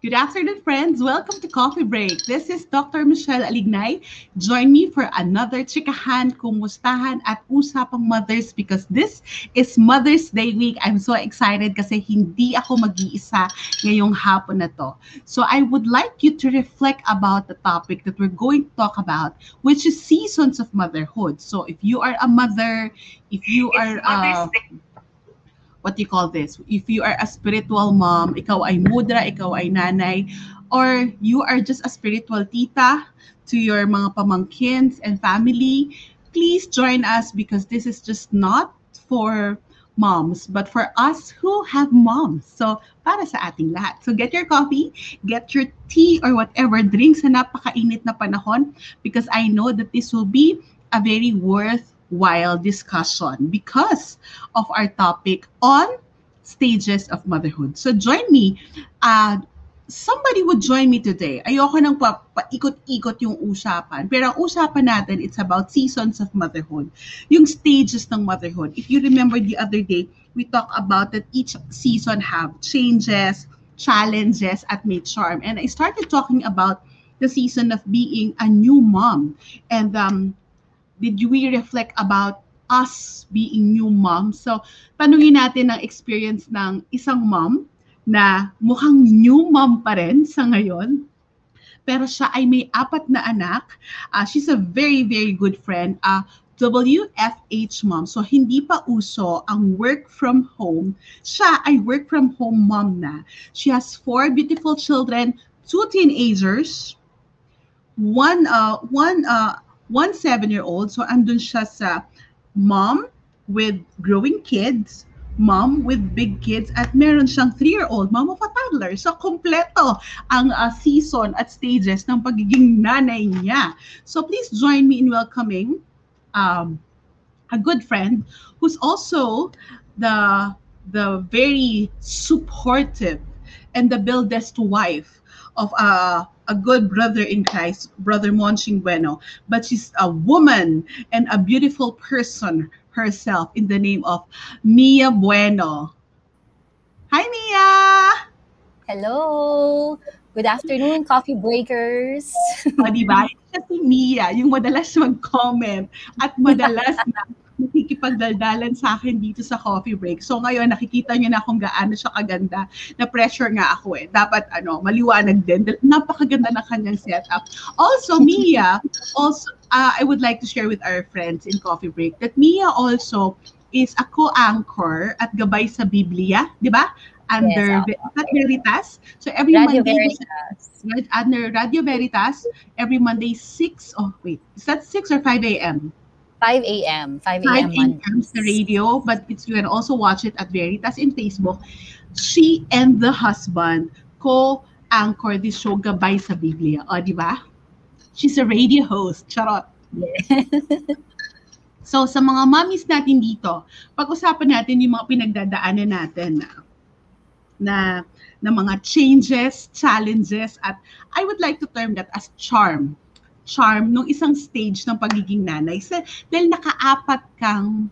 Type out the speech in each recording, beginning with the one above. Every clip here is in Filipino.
Good afternoon, friends. Welcome to Coffee Break. This is Dr. Michelle Alignay. Join me for another chikahan, kumustahan, at usapang mothers because this is Mother's Day week. I'm so excited kasi hindi ako mag-iisa ngayong hapon na to. So I would like you to reflect about the topic that we're going to talk about, which is seasons of motherhood. So if you are a mother, if you are... Uh, what you call this? If you are a spiritual mom, ikaw ay mudra, ikaw ay nanay, or you are just a spiritual tita to your mga pamangkins and family, please join us because this is just not for moms, but for us who have moms. So, para sa ating lahat. So, get your coffee, get your tea or whatever drinks sa napakainit na panahon because I know that this will be a very worth while discussion because of our topic on stages of motherhood. So join me. Uh, somebody would join me today. Ayoko nang pa, paikot-ikot yung usapan. Pero ang usapan natin, it's about seasons of motherhood. Yung stages ng motherhood. If you remember the other day, we talked about that each season have changes, challenges, at may charm. And I started talking about the season of being a new mom. And um, did we reflect about us being new mom? So, tanungin natin ang experience ng isang mom na mukhang new mom pa rin sa ngayon. Pero siya ay may apat na anak. Uh, she's a very, very good friend. Uh, WFH mom. So, hindi pa uso ang work from home. Siya ay work from home mom na. She has four beautiful children, two teenagers, one, uh, one, uh, one seven-year-old. So, andun siya sa mom with growing kids, mom with big kids, at meron siyang three-year-old, mom of a toddler. So, kompleto ang uh, season at stages ng pagiging nanay niya. So, please join me in welcoming um, a good friend who's also the the very supportive and the buildest wife of a a good brother in Christ, Brother Monching Bueno, but she's a woman and a beautiful person herself in the name of Mia Bueno. Hi, Mia! Hello! Good afternoon, coffee breakers! o, diba? Siya si Mia, yung madalas mag-comment at madalas na nakikipagdaldalan sa akin dito sa coffee break. So ngayon, nakikita niyo na kung gaano siya kaganda. Na pressure nga ako eh. Dapat ano, maliwanag din. Napakaganda ng kanyang setup. Also, Mia, also, uh, I would like to share with our friends in coffee break that Mia also is a co-anchor at Gabay sa Biblia, di ba? Under yes, at Veritas. So every Radio Monday, Veritas. Under Radio Veritas, every Monday 6, oh wait, is that 6 or 5 a.m.? 5 a.m. 5 a.m. 5 a.m. the radio, but it's you can also watch it at Veritas in Facebook. She and the husband co-anchor this show Gabay sa Biblia. O, di ba? She's a radio host. Charot. Yeah. so, sa mga mommies natin dito, pag-usapan natin yung mga pinagdadaanan natin na, na na mga changes, challenges, at I would like to term that as charm charm nung isang stage ng pagiging nanay. So, dahil nakaapat kang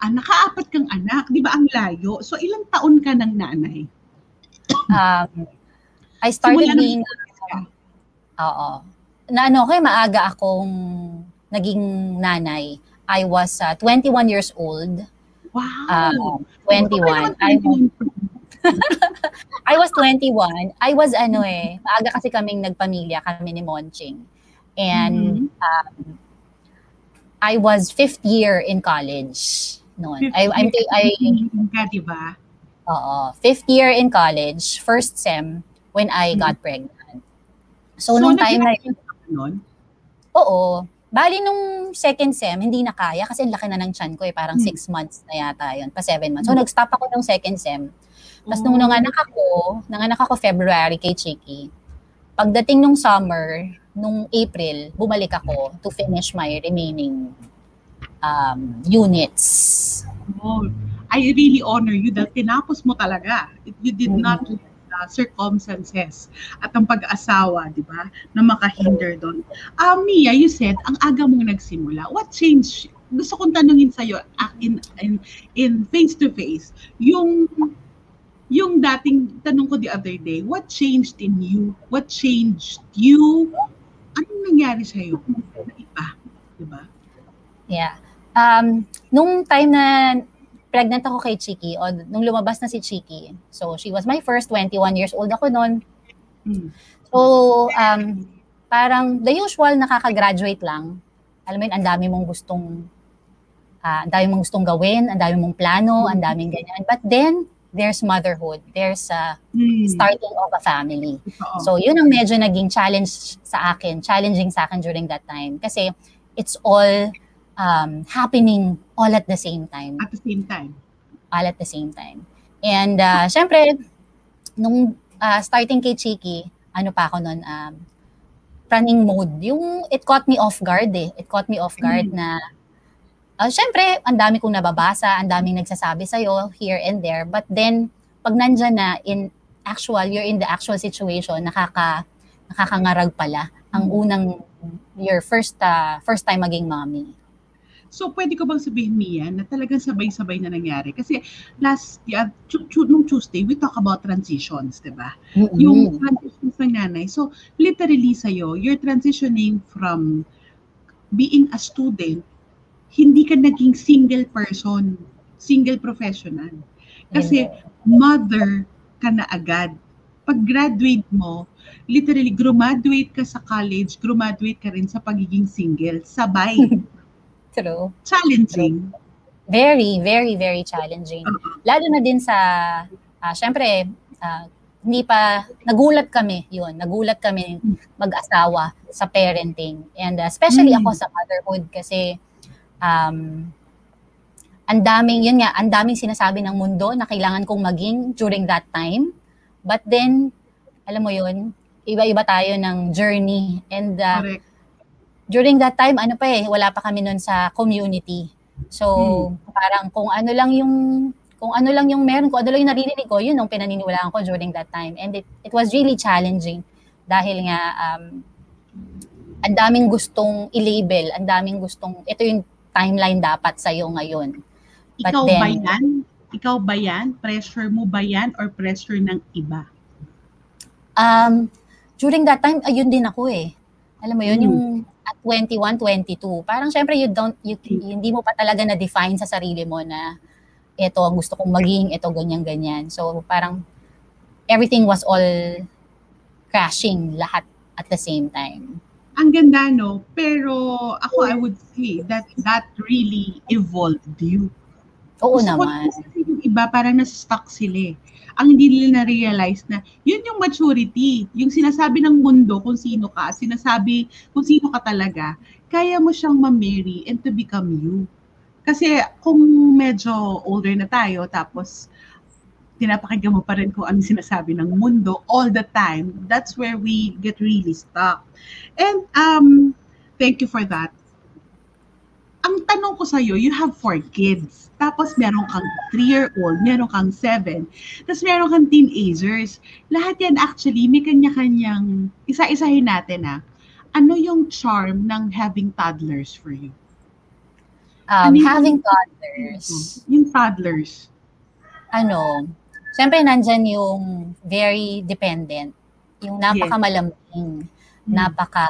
ah, nakaapat kang anak, 'di ba ang layo? So ilang taon ka ng nanay? Um, I started Simula being uh, Oo. Na ano, kay maaga akong naging nanay. I was uh, 21 years old. Wow. Uh, 21. I was, I was 21. I was ano eh, maaga kasi kaming nagpamilya kami ni Monching. And mm-hmm. um, I was fifth year in college noon. I, I'm, I, ka, di ba? Oo. Fifth year in college, first sem, when I mm-hmm. got pregnant. So, so nung time na yun, oo. Bali nung second sem, hindi na kaya kasi laki na ng chan ko eh. Parang mm-hmm. six months na yata yun, pa seven months. So, mm-hmm. nag-stop ako nung second sem. Tapos nung oh. nanganak ako, nanganak ako February kay Chiki. Pagdating nung summer, nung April, bumalik ako to finish my remaining um, units. Oh, I really honor you that tinapos mo talaga. You did mm-hmm. not uh, circumstances at ang pag-asawa, di ba, na makahinder doon. Uh, Mia, you said, ang aga mong nagsimula. What changed? Gusto kong tanungin sa'yo uh, in, in, in face-to-face, yung yung dating tanong ko the other day, what changed in you? What changed you? Anong nangyari sa iyo? Iba, 'di ba? Yeah. Um, nung time na pregnant ako kay Chiki, o nung lumabas na si Chiki, so she was my first, 21 years old ako noon. Hmm. So, um, parang the usual nakaka-graduate lang. Alam mo yun, ang dami mong gustong, uh, ang dami mong gustong gawin, ang dami mong plano, ang daming ganyan. But then, there's motherhood, there's a mm. starting of a family. So yun ang medyo naging challenge sa akin, challenging sa akin during that time kasi it's all um, happening all at the same time. At the same time. All at the same time. And uh, syempre, nung uh, starting kay Chiki, ano pa ako noon, um, running mode. Yung it caught me off guard eh. It caught me off guard mm. na uh, syempre, ang dami kong nababasa, ang daming nagsasabi sa'yo here and there. But then, pag nandyan na in actual, you're in the actual situation, nakaka, nakakangarag pala ang mm. unang, your first, uh, first time maging mommy. So, pwede ko bang sabihin, Mia, na talagang sabay-sabay na nangyari? Kasi last, yeah, ch- ch- nung Tuesday, we talk about transitions, di ba? Mm-hmm. Yung transitions ng nanay. So, literally sa'yo, you're transitioning from being a student hindi ka naging single person, single professional. Kasi mother ka na agad. Pag graduate mo, literally graduate ka sa college, graduate ka rin sa pagiging single. Sabay. True. Challenging. True. Very, very, very challenging. Uh-huh. Lalo na din sa, uh, syempre, uh, hindi pa, nagulat kami, yun, nagulat kami mag-asawa sa parenting. And uh, especially mm. ako sa motherhood kasi um, ang daming, yun nga, ang daming sinasabi ng mundo na kailangan kong maging during that time. But then, alam mo yun, iba-iba tayo ng journey. And uh, during that time, ano pa eh, wala pa kami nun sa community. So, hmm. parang kung ano lang yung kung ano lang yung meron ko, ano lang yung naririnig ko, yun ang pinaniniwalaan ko during that time. And it, it was really challenging dahil nga um, ang daming gustong i-label, ang daming gustong, ito yung timeline dapat sa iyo ngayon. But Ikaw then, ba yan? Ikaw ba yan? Pressure mo ba yan or pressure ng iba? Um, during that time, ayun din ako eh. Alam mo yun, hmm. yung at 21, 22, parang syempre you don't, you, hmm. hindi mo pa talaga na-define sa sarili mo na ito ang gusto kong maging, ito ganyan-ganyan. So parang everything was all crashing lahat at the same time ang ganda, no? Pero ako, I would say that that really evolved you. Oo Gusto naman. Ko, yung iba, parang nasa-stuck sila eh. Ang hindi nila na-realize na yun yung maturity. Yung sinasabi ng mundo kung sino ka, sinasabi kung sino ka talaga, kaya mo siyang ma-marry and to become you. Kasi kung medyo older na tayo, tapos pinapakinggan mo pa rin kung ano sinasabi ng mundo all the time, that's where we get really stuck. And um, thank you for that. Ang tanong ko sa'yo, you have four kids. Tapos meron kang 3-year-old, meron kang 7, tapos meron kang teenagers. Lahat yan actually, may kanya-kanyang, isa-isahin natin ah. Ano yung charm ng having toddlers for you? Um, ano having toddlers. Yung toddlers. Ano, Siyempre, nandyan yung very dependent. Yung napakamalambing. Yes. Hmm. Napaka,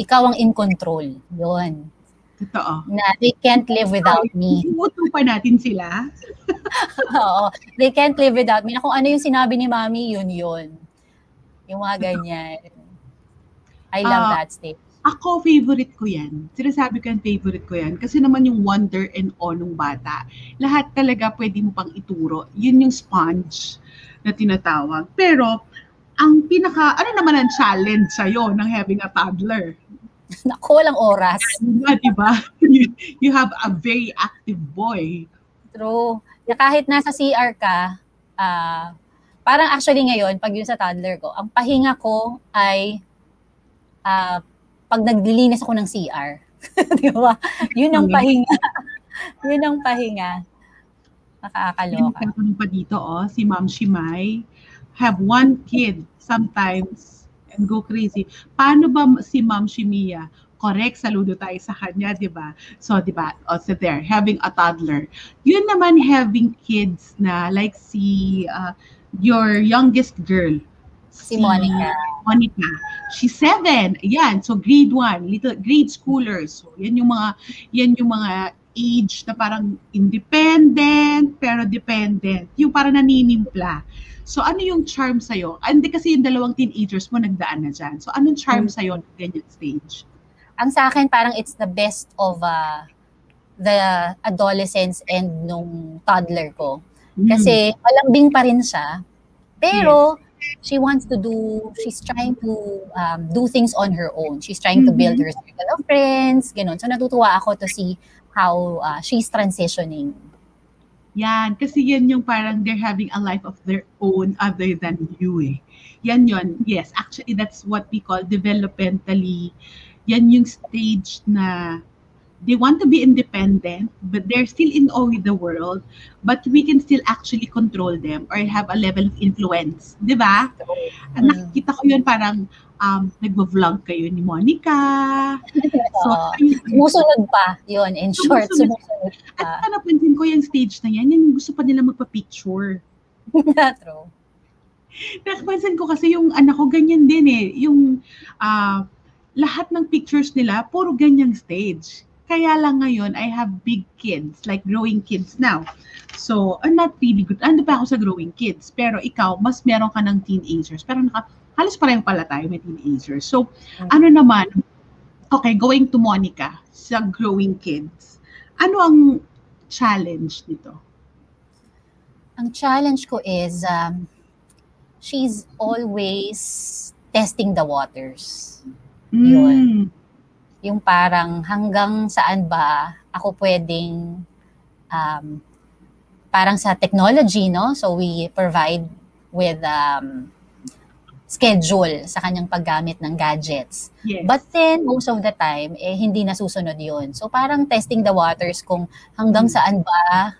ikaw ang in control. Yun. Totoo. Na they can't live without me. Inuto pa natin sila. Oo. They can't live without me. Na kung ano yung sinabi ni mami, yun yun. Yung mga ganyan. I love uh, that state. Ako, favorite ko yan. Sinasabi ko yung favorite ko yan. Kasi naman yung wonder and awe ng bata. Lahat talaga pwede mo pang ituro. Yun yung sponge na tinatawag. Pero, ang pinaka, ano naman ang challenge sa'yo ng having a toddler? Naku, walang oras. Diba, diba? You have a very active boy. True. Na kahit nasa CR ka, uh, parang actually ngayon, pag yun sa toddler ko, ang pahinga ko ay uh, pag naglilinis ako ng CR. Di ba? Yun ang pahinga. Yun ang pahinga. Nakakaloka. Yung pa dito, oh, si Ma'am Shimay, have one kid sometimes and go crazy. Paano ba si Ma'am Shimia? Correct, saludo tayo sa kanya, di ba? So, di ba, also there, having a toddler. Yun naman having kids na like si uh, your youngest girl. Si Monica. Monica. She's seven. Yan. So grade one, little grade schoolers. So yan yung mga yan yung mga age na parang independent pero dependent. Yung parang naninimpla. So ano yung charm sa'yo? Ah, hindi kasi yung dalawang teenagers mo nagdaan na dyan. So anong charm hmm. sa'yo ng ganyan stage? Ang sa akin parang it's the best of uh, the adolescence and nung toddler ko. Hmm. Kasi malambing pa rin siya. Pero yes. She wants to do, she's trying to um, do things on her own. She's trying mm-hmm. to build mm-hmm. her circle of friends, ganun. So natutuwa ako to see how uh, she's transitioning. Yan, kasi yan yung parang they're having a life of their own other than you eh. Yan yon yes, actually that's what we call developmentally. Yan yung stage na they want to be independent, but they're still in awe with the world, but we can still actually control them or have a level of influence. Di ba? Mm. Nakikita ko yun parang um, nagbo-vlog kayo ni Monica. So, uh, sumusunod pa yun, in short, sumusunod, sumusunod pa. At napansin ko yung stage na yan, yan gusto pa nila magpa-picture. True. Napansin ko kasi yung anak ko ganyan din eh. Yung uh, lahat ng pictures nila, puro ganyang stage. Kaya lang ngayon, I have big kids, like growing kids now. So, I'm not really good. Ano pa ako sa growing kids. Pero ikaw, mas meron ka ng teenagers. Pero naka, halos pareho pala tayo may teenagers. So, mm-hmm. ano naman, okay, going to Monica, sa growing kids. Ano ang challenge nito? Ang challenge ko is, um, she's always testing the waters. Mm. Yun yung parang hanggang saan ba ako pwedeng um, parang sa technology, no? So we provide with um, schedule sa kanyang paggamit ng gadgets. Yes. But then, most of the time, eh, hindi nasusunod yun. So parang testing the waters kung hanggang mm-hmm. saan ba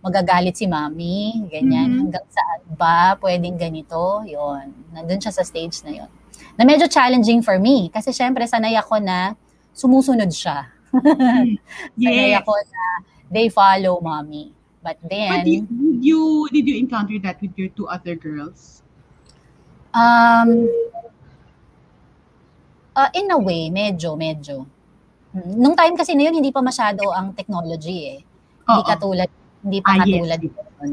magagalit si mami, ganyan. Mm-hmm. Hanggang saan ba pwedeng ganito, yon Nandun siya sa stage na yon Na medyo challenging for me. Kasi syempre, sanay ako na sumusunod siya. Hmm. Sanay yes. ako na they follow mommy. But then... But did, did, you, did you encounter that with your two other girls? Um, uh, in a way, medyo, medyo. Hmm, nung time kasi na yun, hindi pa masyado ang technology eh. Hindi katulad, hindi pa ah, katulad yes. yun.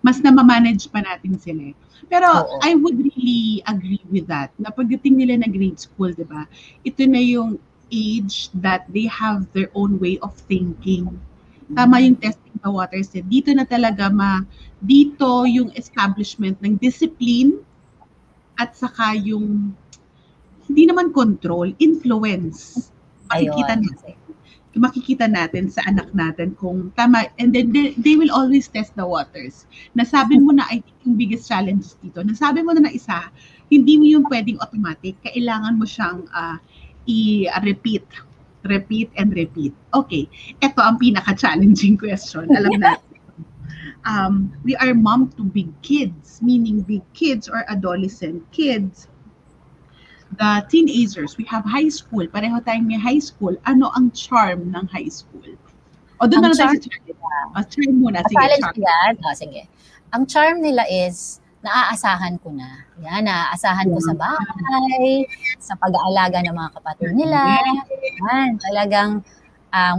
Mas na-manage pa natin sila eh. Pero Oo. I would really agree with that. Na pagdating nila na grade school, di ba? Ito na yung age that they have their own way of thinking. Tama yung testing the waters. Dito na talaga ma, dito yung establishment ng discipline at saka yung hindi naman control, influence. Makikita natin makikita natin sa anak natin kung tama and then they, they will always test the waters. Nasabi mo na I think yung biggest challenge dito. Nasabi mo na na isa, hindi mo yung pwedeng automatic. Kailangan mo siyang uh, i-repeat. Repeat and repeat. Okay, ito ang pinaka-challenging question. Alam natin. Um, we are mom to big kids, meaning big kids or adolescent kids the teenagers, we have high school, pareho tayong may high school, ano ang charm ng high school? O doon na tayo sa charm. Uh, charm muna. Sige, charm. Yan. Oh, sige. Ang charm nila is, naaasahan ko na. Yan, naaasahan ko sa bahay, sa pag-aalaga ng mga kapatid nila. Yan, talagang uh,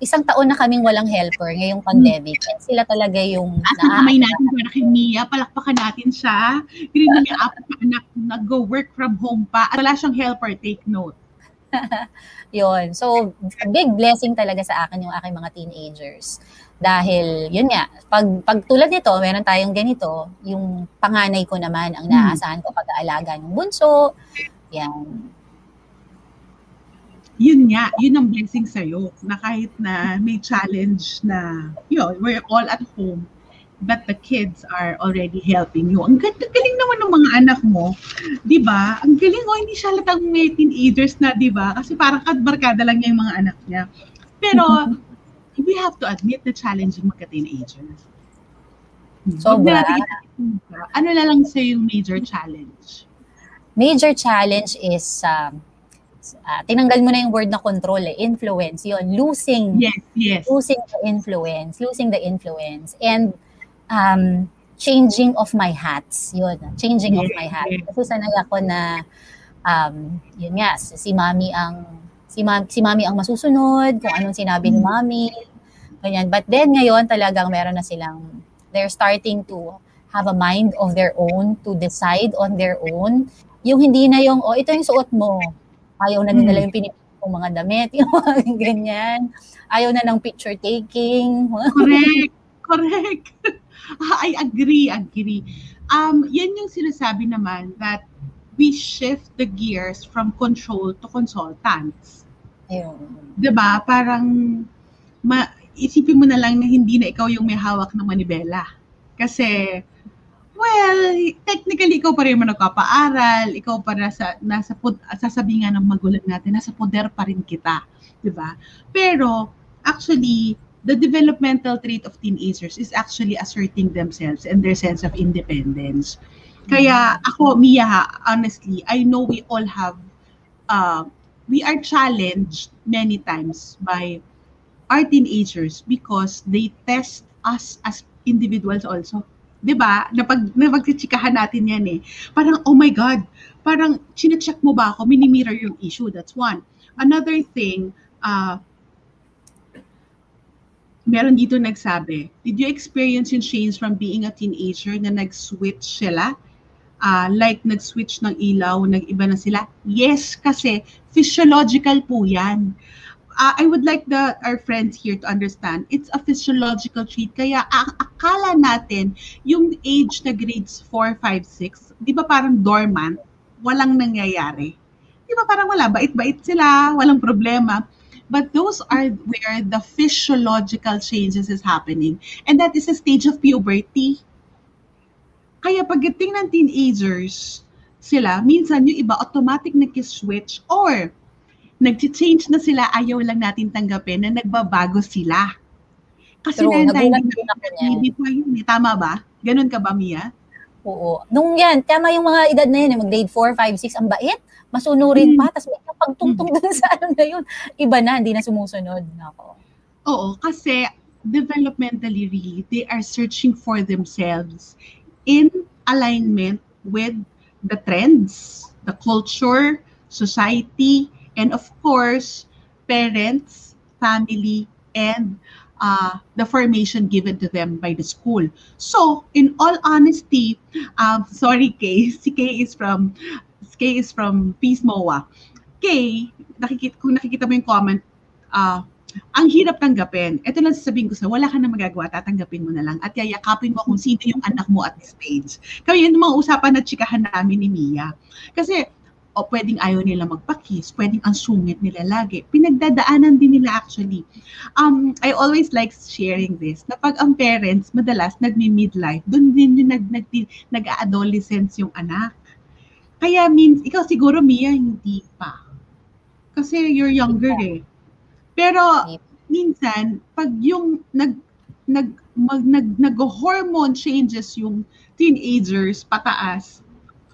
isang taon na kaming walang helper ngayong pandemic. And sila talaga yung At nakamay natin para kay Mia, palakpakan natin siya. Hindi na niya na anak nag-go work from home pa. At wala siyang helper, take note. yon So, big blessing talaga sa akin yung aking mga teenagers. Dahil, yun nga, pag, pag tulad nito, meron tayong ganito, yung panganay ko naman ang hmm. naaasahan ko pag-aalaga ng bunso. Yan yun nga, yun ang blessing sa'yo, na kahit na may challenge na, you know, we're all at home, but the kids are already helping you. Ang galing, galing naman ng mga anak mo, di ba? Ang galing, oh, hindi siya latang may teenagers na, di ba? Kasi parang kadbarkada lang niya yung mga anak niya. Pero, we have to admit the challenging magka-teenagers. So, na ano na lang sa yung major challenge? Major challenge is um, uh, tinanggal mo na yung word na control eh, influence, yon losing, yes, yes. losing the influence, losing the influence. And um, changing of my hats. Yun, changing of my hats. Kasi sanay ako na, um, yun nga, si mami ang, si, ma- si mami ang masusunod, kung anong sinabi ni mm. mami, ganyan. But then ngayon talagang meron na silang, they're starting to have a mind of their own, to decide on their own. Yung hindi na yung, oh, ito yung suot mo. Ayaw na nila mm. yung pinipili kong mga damit, yung mga ganyan. Ayaw na ng picture taking. Correct. Correct. I agree, agree. Um, yan yung sinasabi naman that we shift the gears from control to consultants. Ayun. 'Di ba? Parang ma, isipin mo na lang na hindi na ikaw yung may hawak ng manibela. Kasi Well, technically, ikaw pa rin mo nagpapaaral, ikaw pa nasa, nasa pod, sasabihin nga ng magulang natin, nasa poder pa rin kita. Di ba? Pero, actually, the developmental trait of teenagers is actually asserting themselves and their sense of independence. Kaya ako, Mia, honestly, I know we all have, uh, we are challenged many times by our teenagers because they test us as individuals also. 'Di ba? Napag napagchichikahan natin 'yan eh. Parang oh my god, parang chine-check mo ba ako, mini-mirror yung issue. That's one. Another thing, uh, meron dito nagsabi, did you experience yung change from being a teenager na nag-switch sila? Uh, like nag-switch ng ilaw, nag-iba na sila? Yes, kasi physiological po yan uh, I would like the our friends here to understand, it's a physiological trait. Kaya akala natin, yung age na grades 4, 5, 6, di ba parang dormant, walang nangyayari. Di ba parang wala, bait-bait sila, walang problema. But those are where the physiological changes is happening. And that is a stage of puberty. Kaya pagdating ng teenagers, sila, minsan yung iba automatic na switch or nag-change na sila, ayaw lang natin tanggapin na nagbabago sila. Kasi True, ako niyan. Before yun, eh. tama ba? Ganun ka ba, Mia? Oo. Nung yan, tama yung mga edad na yan, eh, mag-grade 4, 5, 6, ang bait. Masunurin mm. pa, tapos may pagtungtong mm. dun sa ano na yun. Iba na, hindi na sumusunod. Nako. Oo, kasi developmentally really, they are searching for themselves in alignment with the trends, the culture, society, and of course, parents, family, and uh, the formation given to them by the school. So, in all honesty, um, sorry Kay, si Kay is from Kay is from Peace MOA. Kay, nakikita, kung nakikita mo yung comment, uh, ang hirap tanggapin. Ito lang sasabihin ko sa wala ka na magagawa, tatanggapin mo na lang at yayakapin mo kung sino yung anak mo at this stage. Kaya yung mga usapan na chikahan namin ni Mia. Kasi o pwedeng ayaw nila magpa-kiss, pwedeng ang sungit nila lagi. Pinagdadaanan din nila actually. Um, I always like sharing this, na pag ang parents, madalas nagmi-midlife, doon din yung nag, nag, nag-adolescence yung anak. Kaya means, ikaw siguro Mia, hindi pa. Kasi you're younger eh. Pero minsan, pag yung nag, nag, mag, nag, nag-hormone changes yung teenagers pataas,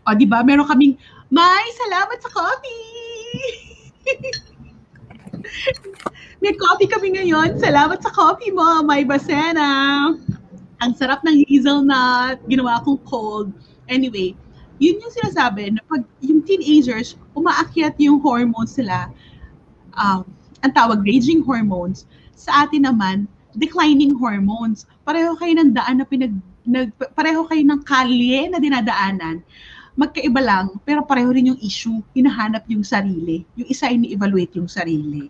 o di ba, meron kaming May, salamat sa coffee! May coffee kami ngayon. Salamat sa coffee mo, May Basena. Ang sarap ng hazelnut. Ginawa kong cold. Anyway, yun yung sinasabi na pag yung teenagers, umaakyat yung hormones sila, um, ang tawag raging hormones, sa atin naman, declining hormones. Pareho kayo ng daan na pinag, nag, pareho kayo ng kalye na dinadaanan magkaiba lang, pero pareho rin yung issue, hinahanap yung sarili. Yung isa ini-evaluate yung sarili.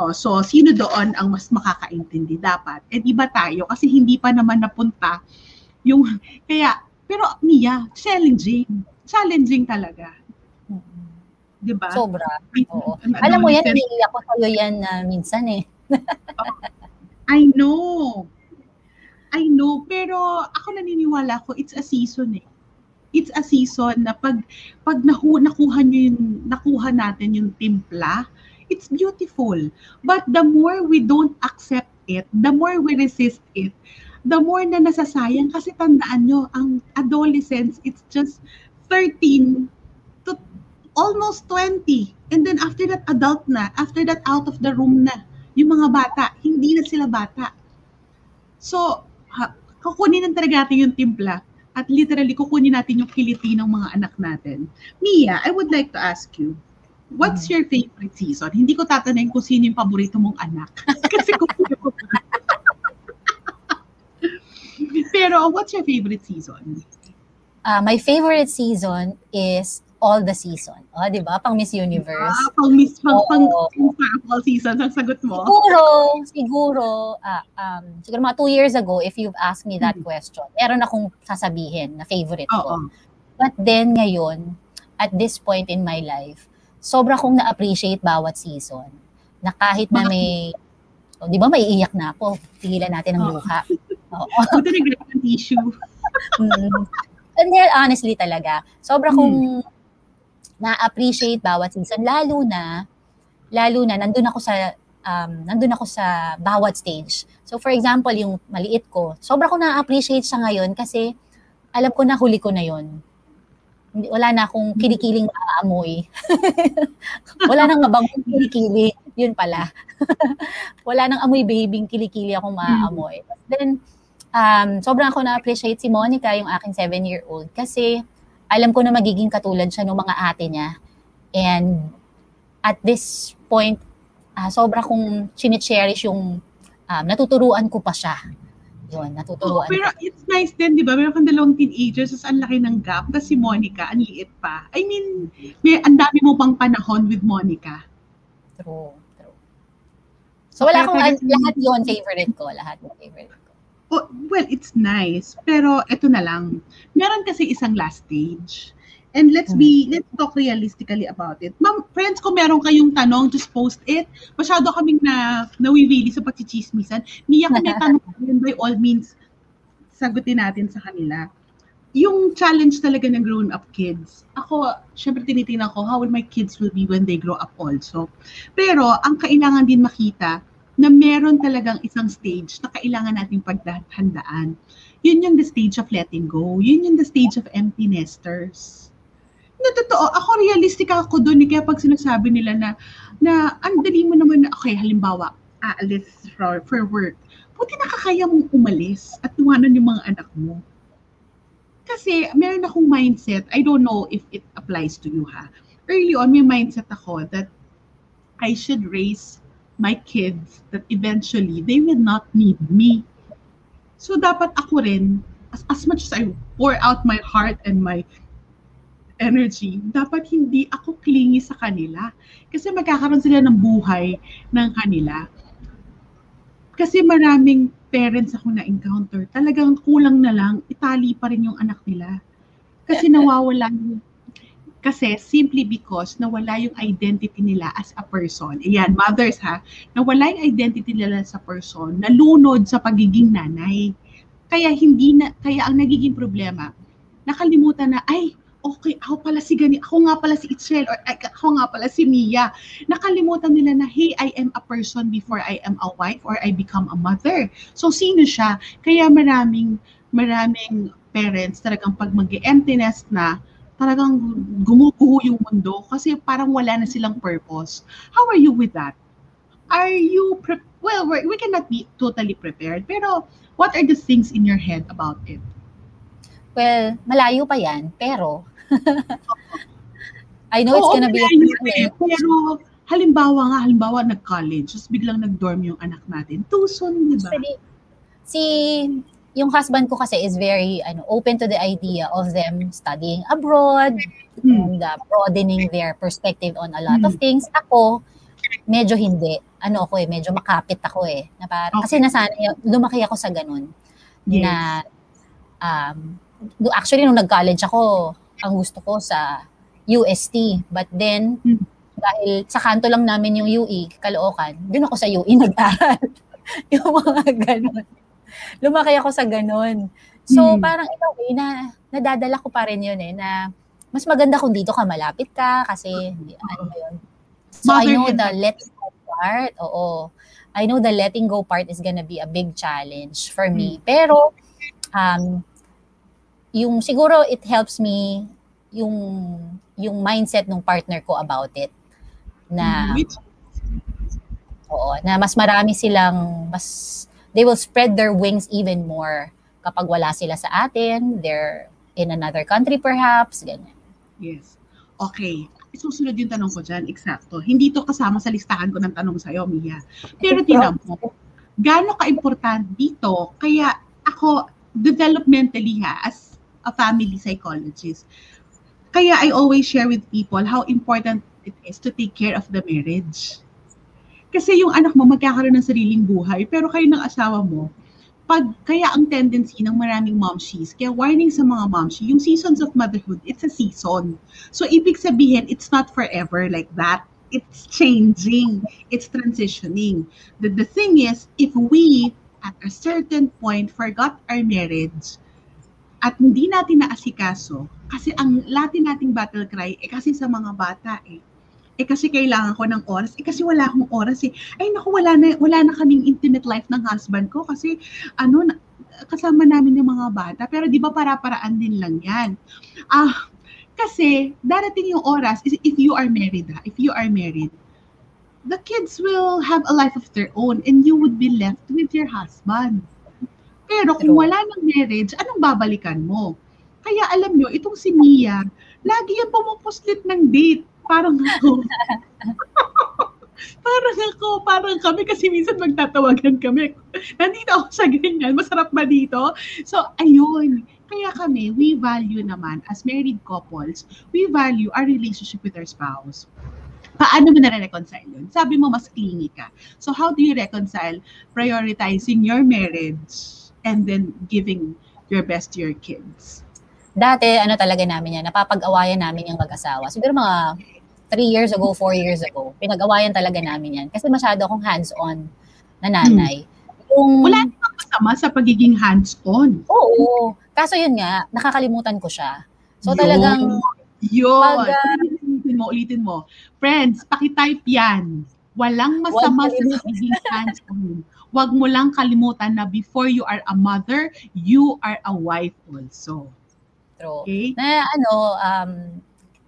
Oh, so, sino doon ang mas makakaintindi dapat? Eh, di ba tayo? Kasi hindi pa naman napunta yung, kaya, pero Mia, challenging. Challenging talaga. Di ba? Sobra. Oo. Alam mo yan, iniiyak ko sa'yo yan uh, minsan eh. I know. I know, pero ako naniniwala ko, it's a season eh it's a season na pag pag nahu, nakuha niyo yung nakuha natin yung timpla, it's beautiful. But the more we don't accept it, the more we resist it, the more na nasasayang kasi tandaan nyo, ang adolescence, it's just 13 to almost 20. And then after that, adult na. After that, out of the room na. Yung mga bata, hindi na sila bata. So, ha, kukunin na talaga natin yung timpla at literally kukunin natin yung kiliti ng mga anak natin. Mia, I would like to ask you, what's mm. your favorite season? Hindi ko tatanungin kung sino yung paborito mong anak. Kasi kung Pero what's your favorite season? Uh, my favorite season is all the season. O, oh, di ba? Pang Miss Universe. Ah, pang Miss, pang, oh, pang, pang all season ang sagot mo. Siguro, siguro, uh, um, siguro mga two years ago, if you've asked me that mm-hmm. question, meron akong sasabihin na favorite ko. Oh, oh. But then ngayon, at this point in my life, sobra kong na-appreciate bawat season. Na kahit na may, oh, di ba maiiyak na ako, tigilan natin ang luha. Oo. Buti nag tissue. mm. And then, honestly talaga, sobra kong hmm na-appreciate bawat season lalo na lalo na nandun ako sa um, nandun ako sa bawat stage. So for example, yung maliit ko, sobra ko na-appreciate siya ngayon kasi alam ko na huli ko na yon. Wala na akong kinikiling maaamoy. Wala nang mabangong kilikili. Yun pala. Wala nang amoy babing kilikili akong maaamoy. Then, um, sobrang ako na-appreciate si Monica, yung aking seven-year-old, kasi alam ko na magiging katulad siya ng mga ate niya. And at this point, uh, sobra kong chine-cherish yung um, natuturuan ko pa siya. Yun, natuturuan. Oh, pero it's nice din, di ba? Meron kang dalawang teenagers, as ang laki ng gap. Kasi si Monica, ang liit pa. I mean, may ang dami mo pang panahon with Monica. True, true. So, wala akong, lahat yon favorite ko. Lahat yung favorite. Oh, well, it's nice. Pero ito na lang. Meron kasi isang last stage. And let's be, hmm. let's talk realistically about it. Ma'am, friends, kung meron kayong tanong, just post it. Masyado kaming na, nawiwili sa pagchichismisan. Niya kung may tanong yun, by all means, sagutin natin sa kanila. Yung challenge talaga ng grown-up kids, ako, syempre tinitingnan ko, how will my kids will be when they grow up also. Pero, ang kailangan din makita, na meron talagang isang stage na kailangan nating paghandaan. Yun yung the stage of letting go. Yun yung the stage of empty nesters. Na totoo, ako realistic ako doon eh, kaya pag sinasabi nila na, na ang dali mo naman na, okay, halimbawa, aalis for, for work, buti nakakaya mong umalis at tuwanan yung mga anak mo. Kasi meron akong mindset, I don't know if it applies to you ha. Early on, may mindset ako that I should raise my kids that eventually they will not need me. So dapat ako rin, as, as much as I pour out my heart and my energy, dapat hindi ako clingy sa kanila. Kasi magkakaroon sila ng buhay ng kanila. Kasi maraming parents ako na-encounter, talagang kulang na lang, itali pa rin yung anak nila. Kasi nawawala yung kasi simply because nawala yung identity nila as a person. Ayan, mothers ha, nawala yung identity nila sa person, nalunod sa pagiging nanay. Kaya hindi na, kaya ang nagiging problema, nakalimutan na, ay, okay, ako pala si Gani, ako nga pala si Itzel, or ako nga pala si Mia. Nakalimutan nila na, hey, I am a person before I am a wife or I become a mother. So, sino siya? Kaya maraming, maraming parents talagang pag mag-emptiness na, talagang gumuguho yung mundo kasi parang wala na silang purpose. How are you with that? Are you, pre- well, we cannot be totally prepared, pero what are the things in your head about it? Well, malayo pa yan, pero I know Oo, it's gonna be a eh, Pero halimbawa nga, halimbawa nag-college, tapos biglang nag-dorm yung anak natin. Too soon, di ba? Si yung husband ko kasi is very ano open to the idea of them studying abroad mm. and uh, broadening their perspective on a lot mm. of hmm. things. Ako, medyo hindi. Ano ako eh, medyo makapit ako eh. Na parang, okay. Kasi nasanay, lumaki ako sa ganun. Yes. Na, um, actually, nung nag-college ako, ang gusto ko sa UST. But then, mm. dahil sa kanto lang namin yung UE, Caloocan, dun ako sa UE nag-aral. yung mga ganun lumaki ako sa ganun. So, hmm. parang ikaw eh, na, nadadala ko pa rin yun eh, na mas maganda kung dito ka malapit ka kasi, ano ba yun? So, Mother I know the letting go part, oo. I know the letting go part is gonna be a big challenge for me. Hmm. Pero, um, yung siguro it helps me yung yung mindset ng partner ko about it na hmm. oo na mas marami silang mas they will spread their wings even more kapag wala sila sa atin, they're in another country perhaps, ganyan. Yes. Okay. Susunod yung tanong ko dyan, eksakto. Hindi to kasama sa listahan ko ng tanong sa'yo, Mia. Pero tinan mo, gaano ka-importante dito, kaya ako, developmentally ha, as a family psychologist, kaya I always share with people how important it is to take care of the marriage. Kasi yung anak mo magkakaroon ng sariling buhay, pero kayo ng asawa mo, pag kaya ang tendency ng maraming momshies, kaya warning sa mga momshi, yung seasons of motherhood, it's a season. So ibig sabihin, it's not forever like that. It's changing. It's transitioning. The, the thing is, if we, at a certain point, forgot our marriage, at hindi natin naasikaso, kasi ang latin nating battle cry, eh kasi sa mga bata eh, eh kasi kailangan ko ng oras, eh kasi wala akong oras eh. Ay naku, wala na, wala na kaming intimate life ng husband ko kasi ano, kasama namin yung mga bata. Pero di ba para-paraan din lang yan. Ah, kasi darating yung oras, if you are married ha, if you are married, the kids will have a life of their own and you would be left with your husband. Pero kung wala ng marriage, anong babalikan mo? Kaya alam nyo, itong si Mia, lagi yan pumupuslit ng date parang ako. parang ako, parang kami kasi minsan magtatawagan kami. Nandito ako sa ganyan, masarap ba dito? So, ayun. Kaya kami, we value naman, as married couples, we value our relationship with our spouse. Paano mo na-reconcile yun? Sabi mo, mas clingy ka. So, how do you reconcile prioritizing your marriage and then giving your best to your kids? Dati, ano talaga namin yan, napapag-awayan namin yung mag-asawa. Siguro mga three years ago, four years ago, pinag-awayan talaga namin yan. Kasi masyado akong hands-on na nanay. Hmm. Yung, Wala namang masama sa pagiging hands-on. Oo. Kaso yun nga, nakakalimutan ko siya. So yun. talagang... Yun. Pag, uh, ulitin mo, ulitin mo. Friends, pakitype yan. Walang masama sa pagiging hands-on. Huwag mo lang kalimutan na before you are a mother, you are a wife also. True. Okay? Na ano, um,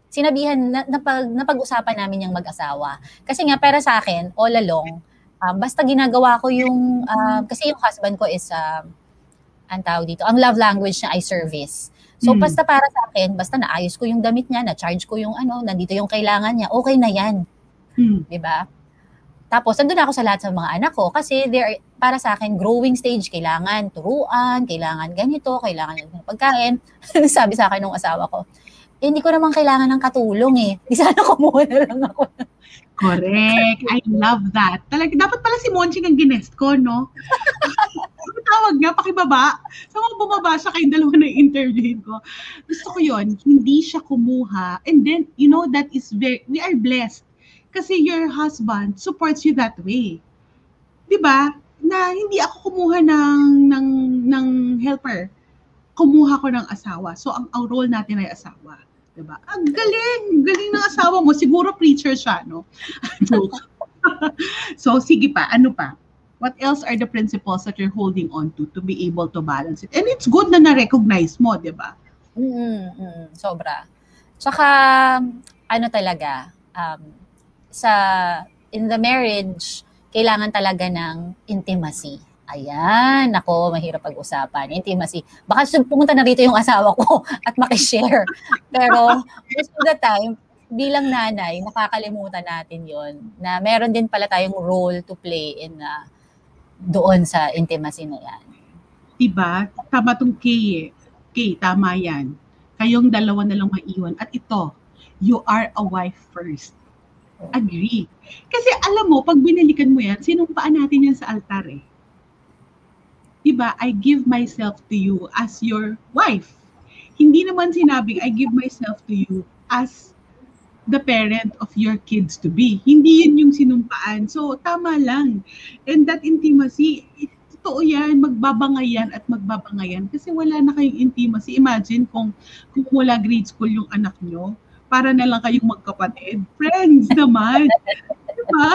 sinabihan, na, napag, napag-usapan namin yung mag-asawa. Kasi nga, para sa akin, all along, um, basta ginagawa ko yung, uh, kasi yung husband ko is, uh, ang tawag dito, ang love language niya ay service. So, mm. basta para sa akin, basta naayos ko yung damit niya, na-charge ko yung ano, nandito yung kailangan niya, okay na yan. Mm. Di ba? Tapos, nandun ako sa lahat sa mga anak ko kasi they're, para sa akin, growing stage, kailangan turuan, kailangan ganito, kailangan ng pagkain. Sabi sa akin ng asawa ko, eh, hindi ko naman kailangan ng katulong eh. Di sana kumuha na lang ako. Correct. I love that. Talaga, dapat pala si Monching ang ginest ko, no? Ano tawag nga, pakibaba. Sa mga bumaba siya kayong dalawa na interviewin ko. Gusto ko yon hindi siya kumuha. And then, you know, that is very, we are blessed. Kasi your husband supports you that way. Di ba? Na hindi ako kumuha ng, ng, ng helper. Kumuha ko ng asawa. So, ang, ang role natin ay asawa. Diba? Ang galing! Galing ng asawa mo. Siguro preacher siya, no? so, sige pa. Ano pa? What else are the principles that you're holding on to to be able to balance it? And it's good na na-recognize mo, di ba? Mm-hmm. Sobra. Tsaka, ano talaga, um, sa, in the marriage, kailangan talaga ng intimacy. Ayan, ako, mahirap pag-usapan. Intimacy. Baka pumunta na rito yung asawa ko at makishare. Pero most of the time, bilang nanay, nakakalimutan natin yon na meron din pala tayong role to play in uh, doon sa intimacy na yan. Diba? Tama tong Kay eh. Kay, tama yan. Kayong dalawa na lang maiwan. At ito, you are a wife first. Agree. Kasi alam mo, pag binalikan mo yan, sinumpaan natin yan sa altar eh diba, I give myself to you as your wife. Hindi naman sinabing I give myself to you as the parent of your kids to be. Hindi yun yung sinumpaan. So, tama lang. And that intimacy, totoo yan, magbabangayan at magbabangayan kasi wala na kayong intimacy. Imagine kung, kung wala grade school yung anak nyo, para na lang kayong magkapatid. Friends naman. diba?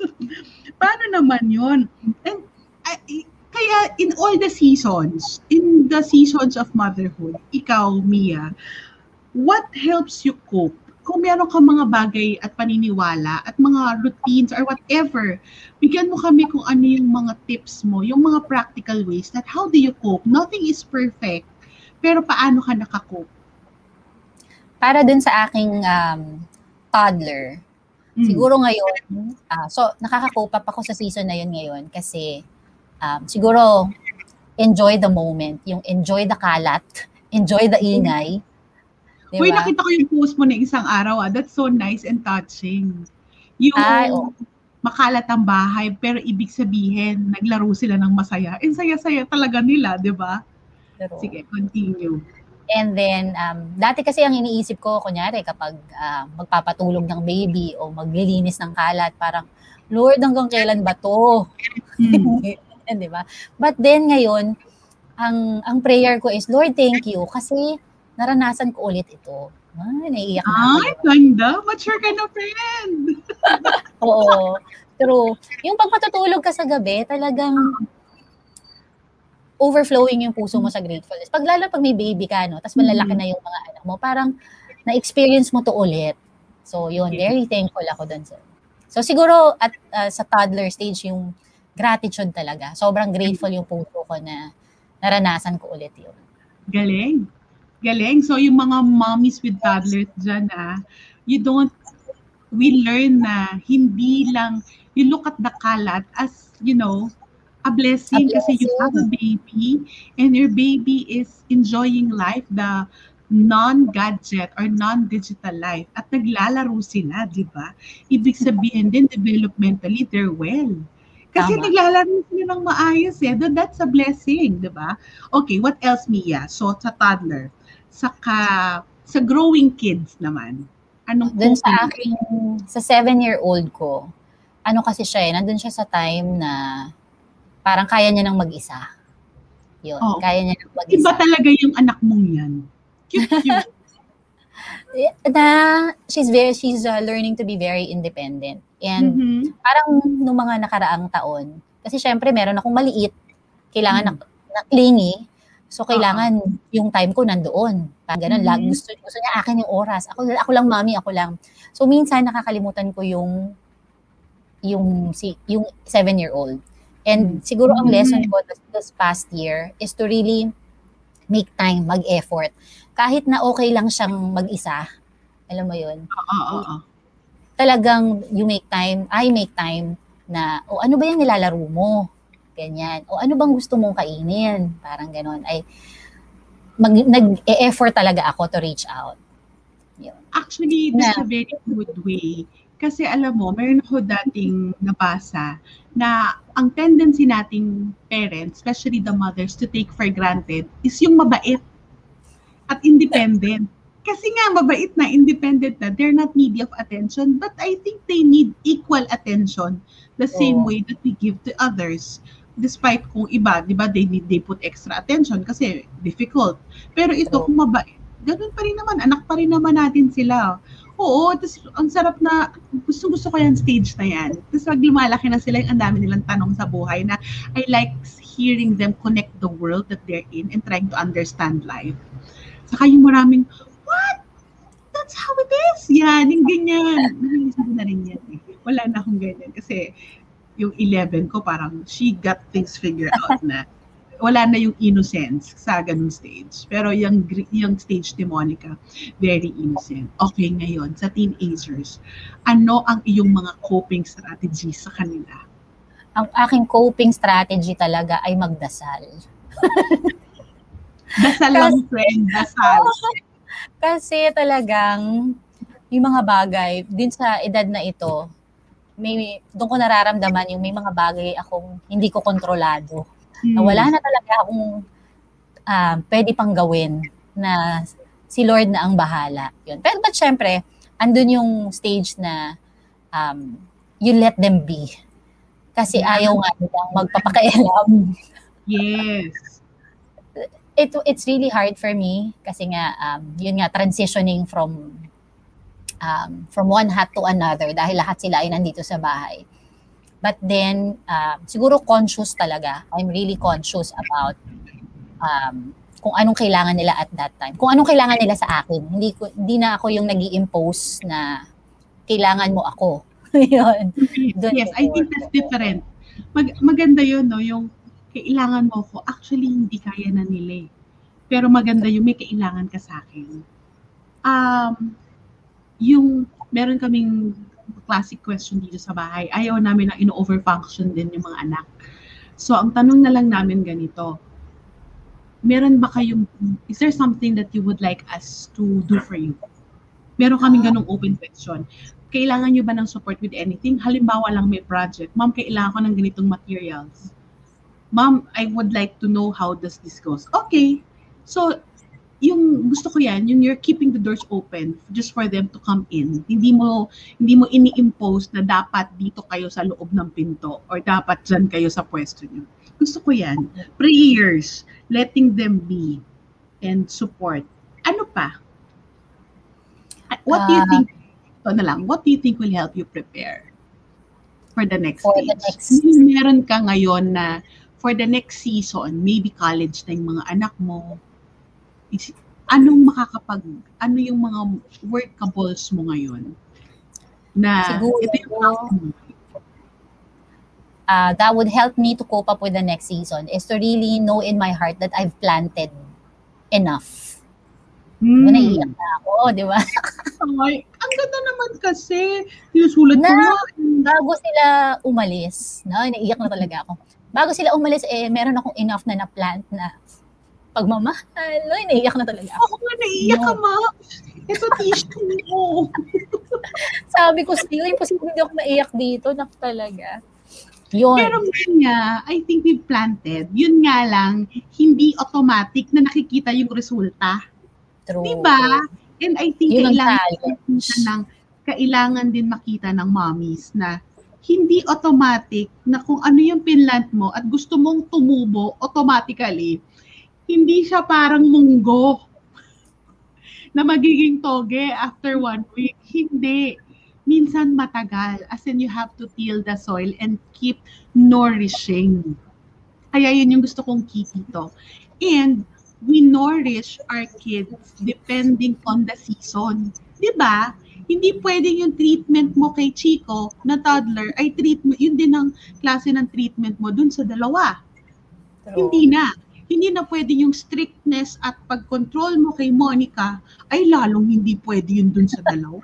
Paano naman yon And I, kaya in all the seasons, in the seasons of motherhood, ikaw, Mia, what helps you cope kung meron ka mga bagay at paniniwala at mga routines or whatever, bigyan mo kami kung ano yung mga tips mo, yung mga practical ways that how do you cope? Nothing is perfect, pero paano ka nakakope? Para dun sa aking um, toddler, mm. siguro ngayon, uh, so nakaka-cope up ako sa season na yun ngayon kasi um, siguro enjoy the moment, yung enjoy the kalat, enjoy the ingay, Diba? Uy, nakita ko yung post mo na isang araw ah. That's so nice and touching. Yung Ay, oh. makalat ang bahay, pero ibig sabihin, naglaro sila ng masaya. And saya-saya talaga nila, di ba? Sige, continue. And then, um, dati kasi ang iniisip ko, kunyari, kapag uh, magpapatulog ng baby o maglilinis ng kalat, parang, Lord, hanggang kailan ba to? Hmm. di ba? But then ngayon, ang ang prayer ko is, Lord, thank you kasi naranasan ko ulit ito. Ay, naiiyak na Ay, ganda. Mature ka na, friend. Oo. True. Yung pagpatutulog ka sa gabi, talagang overflowing yung puso mo sa gratefulness. Pag lalo pag may baby ka, no, tapos malalaki mm-hmm. na yung mga anak mo, parang na-experience mo to ulit. So, yun, very thankful ako dun. Sir. So, siguro at uh, sa toddler stage, yung gratitude talaga. Sobrang grateful yung puso ko na naranasan ko ulit yun. Galing. Galing. So, yung mga mommies with toddlers dyan, ah, you don't, we learn na hindi lang, you look at the kalat as, you know, a blessing, a blessing. kasi you have a baby and your baby is enjoying life, the non-gadget or non-digital life at naglalaro sila, di ba? Ibig sabihin din, developmentally, they're well. Kasi Tama. naglalaro sila ng maayos eh. That's a blessing, di ba? Okay, what else, Mia? So, sa toddler. Saka sa growing kids naman. Anong Doon sa aking, sa seven-year-old ko, ano kasi siya eh, nandun siya sa time na parang kaya niya nang mag-isa. Yun, oh. kaya niya nang mag-isa. Iba talaga yung anak mong yan. Cute, cute. na she's very she's uh, learning to be very independent. And mm-hmm. parang nung mga nakaraang taon, kasi syempre meron akong maliit, kailangan mm-hmm. na, na clingy, So, kailangan uh-huh. yung time ko nandoon. Parang ganun. Mm-hmm. Gusto, gusto niya akin yung oras. Ako, ako lang, mami, ako lang. So, minsan nakakalimutan ko yung yung si yung seven-year-old. And mm-hmm. siguro ang lesson ko this, this past year is to really make time, mag-effort. Kahit na okay lang siyang mag-isa, alam mo yun? Oo, Talagang you make time, I make time na, o oh, ano ba yung nilalaro mo? ganyan. O ano bang gusto mong kainin? Parang ganon. Ay, mag, nag-e-effort talaga ako to reach out. Yun. Actually, that's na, a very good way. Kasi alam mo, meron ako dating nabasa na ang tendency nating parents, especially the mothers, to take for granted is yung mabait at independent. Kasi nga, mabait na, independent na, they're not needy of attention, but I think they need equal attention the same oh. way that we give to others despite kung iba, di ba, they need, they put extra attention kasi difficult. Pero ito, kung mabait, ganun pa rin naman, anak pa rin naman natin sila. Oo, tapos ang sarap na, gusto gusto ko yung stage na yan. Tapos pag lumalaki na sila, ang dami nilang tanong sa buhay na I like hearing them connect the world that they're in and trying to understand life. Saka yung maraming, what? That's how it is. Yan, yung ganyan. Nahilisan ko na rin yan. Eh. Wala na akong ganyan kasi yung 11 ko parang she got things figured out na wala na yung innocence sa ganung stage. Pero yung, yung stage ni Monica, very innocent. Okay, ngayon, sa teenagers, ano ang iyong mga coping strategies sa kanila? Ang aking coping strategy talaga ay magdasal. dasal lang, friend. Dasal. Kasi talagang yung mga bagay, din sa edad na ito, may doon ko nararamdaman yung may mga bagay akong hindi ko kontrolado. Hmm. Na wala na talaga akong uh, pwede pang gawin na si Lord na ang bahala. Yun. Pero but syempre, andun yung stage na um, you let them be. Kasi yeah. ayaw nga nilang magpapakailam. yes. It, it's really hard for me kasi nga, um, yun nga, transitioning from um, from one hat to another dahil lahat sila ay nandito sa bahay. But then, uh, siguro conscious talaga. I'm really conscious about um, kung anong kailangan nila at that time. Kung anong kailangan nila sa akin. Hindi ko hindi na ako yung nag impose na kailangan mo ako. Yun. yes, I think that's different. Mag, maganda yun, no? Yung kailangan mo ko. Actually, hindi kaya na nila eh. Pero maganda yung may kailangan ka sa akin. Um, yung meron kaming classic question dito sa bahay. Ayaw namin na ino-overfunction din yung mga anak. So, ang tanong na lang namin ganito, meron ba kayong, is there something that you would like us to do for you? Meron kaming ganong open question. Kailangan nyo ba ng support with anything? Halimbawa lang may project. Ma'am, kailangan ko ng ganitong materials. Ma'am, I would like to know how does this goes. Okay. So, yung gusto ko yan, yung you're keeping the doors open just for them to come in. Hindi mo hindi mo ini-impose na dapat dito kayo sa loob ng pinto or dapat diyan kayo sa pwesto niyo. Gusto ko yan. Prayers, letting them be and support. Ano pa? What do you ah. think? Ito na lang. What do you think will help you prepare for the next for stage? The next... Meron ka ngayon na for the next season, maybe college na yung mga anak mo, is, anong makakapag, ano yung mga workables mo ngayon? Na Siguro, ito yung uh, that would help me to cope up with the next season is to really know in my heart that I've planted enough. Mm. Naiiyak na ako, di ba? Ay, ang ganda naman kasi. Yung sulat na, ko Bago sila umalis, no, naiiyak na talaga ako. Bago sila umalis, eh, meron akong enough na na-plant na pagmamahal. Ay, naiiyak na talaga. Ako nga, naiiyak no. ka, ma. Ito tissue mo. Sabi ko, still, imposible hindi ako maiyak dito. Nak talaga. Yun. Pero nga, I think we've planted. Yun nga lang, hindi automatic na nakikita yung resulta. True. Diba? And I think yun kailangan, ng, kailangan din makita ng mommies na hindi automatic na kung ano yung pinlant mo at gusto mong tumubo automatically, hindi siya parang munggo na magiging toge after one week. Hindi. Minsan matagal. As in, you have to till the soil and keep nourishing. Kaya yun yung gusto kong key dito. And we nourish our kids depending on the season. Di ba? Hindi pwedeng yung treatment mo kay Chico na toddler ay treatment, yun din ang klase ng treatment mo dun sa dalawa. True. Hindi na hindi na pwede yung strictness at pag-control mo kay Monica ay lalong hindi pwede yun dun sa dalawa.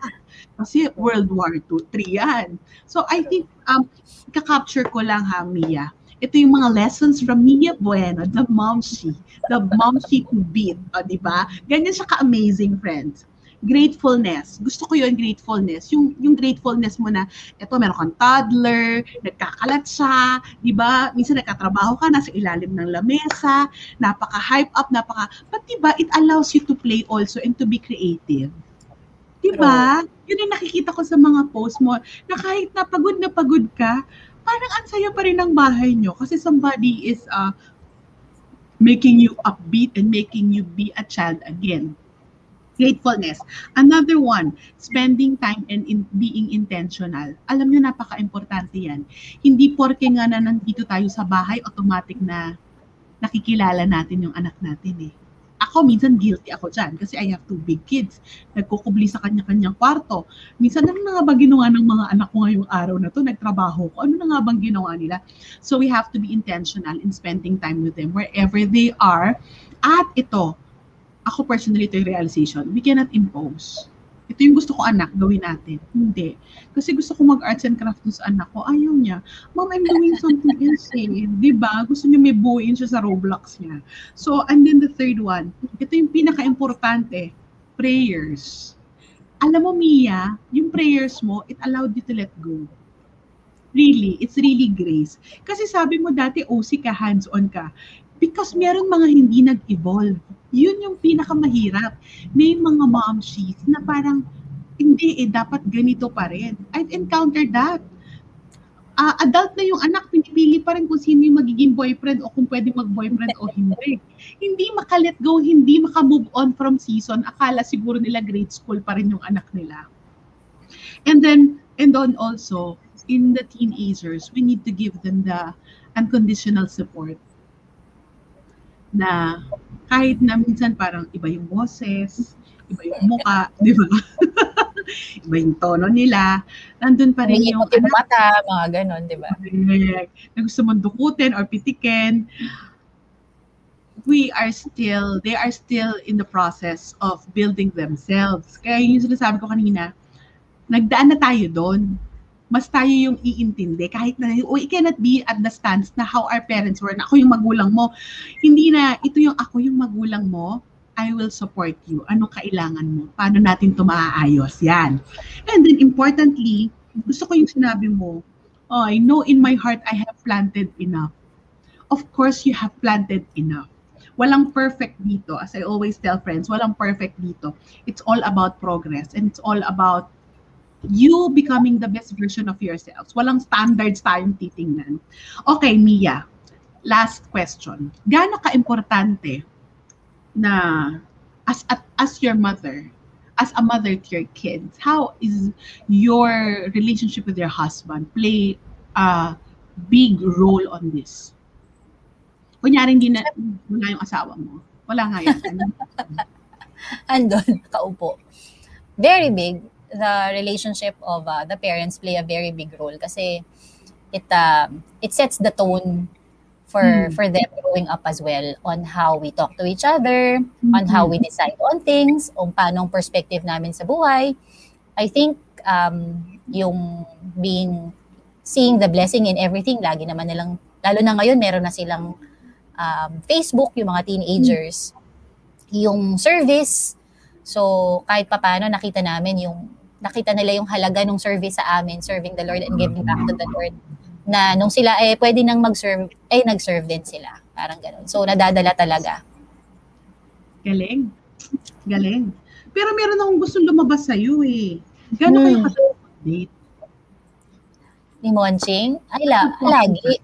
Kasi World War II, 3 yan. So I think, um, kakapture ko lang ha, Mia. Ito yung mga lessons from Mia Bueno, the momshi, the momshi to beat, o, di ba? Ganyan siya ka-amazing, friends gratefulness. Gusto ko yun, gratefulness. Yung, yung gratefulness mo na, eto, meron kang toddler, nagkakalat siya, di ba? Minsan nagkatrabaho ka, nasa ilalim ng lamesa, napaka-hype up, napaka, but di ba, it allows you to play also and to be creative. Di ba? Yun yung nakikita ko sa mga post mo, na kahit na pagod na pagod ka, parang ang saya pa rin ng bahay nyo kasi somebody is uh, making you upbeat and making you be a child again. Gratefulness. Another one, spending time and in being intentional. Alam niyo napaka-importante 'yan. Hindi porke nga na nandito tayo sa bahay, automatic na nakikilala natin yung anak natin eh. Ako, minsan guilty ako dyan kasi I have two big kids. Nagkukubli sa kanya-kanyang kwarto. Minsan, ano na nga ba ginawa ng mga anak ko ngayong araw na to? Nagtrabaho ko. Ano na nga bang ginawa nila? So we have to be intentional in spending time with them wherever they are. At ito, ako personally, ito yung realization, we cannot impose. Ito yung gusto ko anak, gawin natin. Hindi. Kasi gusto ko mag-arts and crafts sa anak ko. Ayaw niya. Mom, I'm doing something else eh. Diba? Gusto niya may buuin siya sa Roblox niya. So, and then the third one, ito yung pinaka-importante, prayers. Alam mo, Mia, yung prayers mo, it allowed you to let go. Really, it's really grace. Kasi sabi mo dati, OC ka, hands-on ka because meron mga hindi nag-evolve. Yun yung pinakamahirap. May mga mom sheets na parang, hindi eh, dapat ganito pa rin. I've encountered that. Uh, adult na yung anak, pinipili pa rin kung sino yung magiging boyfriend o kung pwede mag-boyfriend o hindi. Hindi makalet go, hindi makamove on from season. Akala siguro nila grade school pa rin yung anak nila. And then, and then also, in the teenagers, we need to give them the unconditional support na kahit na minsan parang iba yung boses, iba yung muka, di ba? iba yung tono nila. Nandun pa rin yung... Yung mata, mga ganon, di ba? Na gusto mong dukutin or pitikin. We are still, they are still in the process of building themselves. Kaya yung sinasabi ko kanina, nagdaan na tayo doon. Mas tayo yung iintindi kahit na we cannot be at the stance na how our parents were na ako yung magulang mo. Hindi na ito yung ako yung magulang mo, I will support you. Anong kailangan mo? Paano natin ito maaayos? Yan. And then importantly, gusto ko yung sinabi mo, oh, I know in my heart I have planted enough. Of course, you have planted enough. Walang perfect dito. As I always tell friends, walang perfect dito. It's all about progress and it's all about you becoming the best version of yourselves. Walang standards tayong titingnan. Okay, Mia. Last question. Gaano ka-importante na as as your mother, as a mother to your kids, how is your relationship with your husband play a big role on this? Kunyari hindi na wala yung asawa mo. Wala nga yan. Andon, kaupo. Very big. The relationship of uh, the parents play a very big role kasi it uh, it sets the tone for Hmm. for them growing up as well on how we talk to each other, on how Mhm. we decide on things, on paano ang perspective namin sa buhay. I think um, yung being seeing the blessing in everything, lagi naman nilang lalo na ngayon meron na silang um, Facebook yung mga teenagers, yung service. So kahit papaano nakita namin yung nakita nila yung halaga ng service sa amin, serving the Lord and giving back to the Lord na nung sila eh pwede nang mag-serve, eh nag-serve din sila. Parang ganun. So nadadala talaga. Galing. Galing. Pero meron akong gusto lumabas sa'yo eh. Gano'n kayo Hmm. ka-date? Ni Monching, ay la, lagi.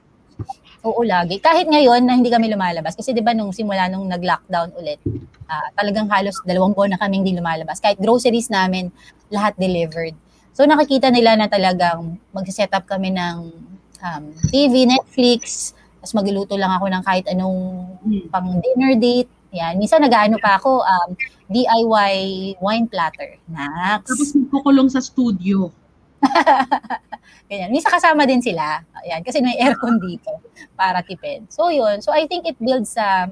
Oo, lagi. Kahit ngayon na hindi kami lumalabas. Kasi di ba nung simula nung nag-lockdown ulit, ah, talagang halos dalawang buwan na kami hindi lumalabas. Kahit groceries namin, lahat delivered. So nakikita nila na talagang mag-set up kami ng um, TV, Netflix, tapos magluluto lang ako ng kahit anong Hmm. pang dinner date. Yan. Minsan nag-ano pa ako, um, DIY wine platter. Nax. Tapos magkukulong sa studio. Ganyan. Minsan kasama din sila. Ayan, kasi may aircon dito para tipid. So yun. So I think it builds uh,